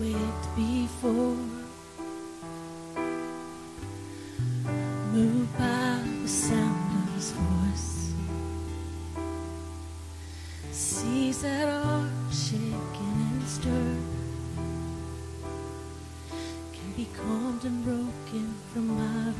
waked before. Moved by the sound of his voice. Seas that are shaken and stirred can be calmed and broken from my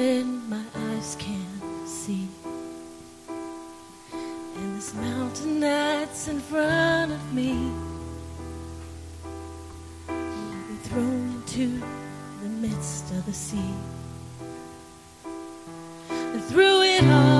when my eyes can't see. And this mountain that's in front of me will be thrown into the midst of the sea. And through it all.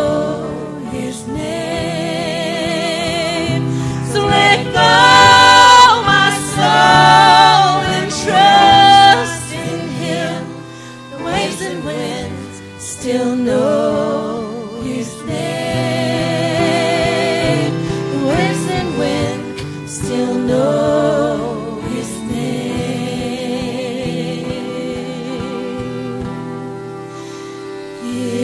still know his name. The waves and wind still know his name. Yeah.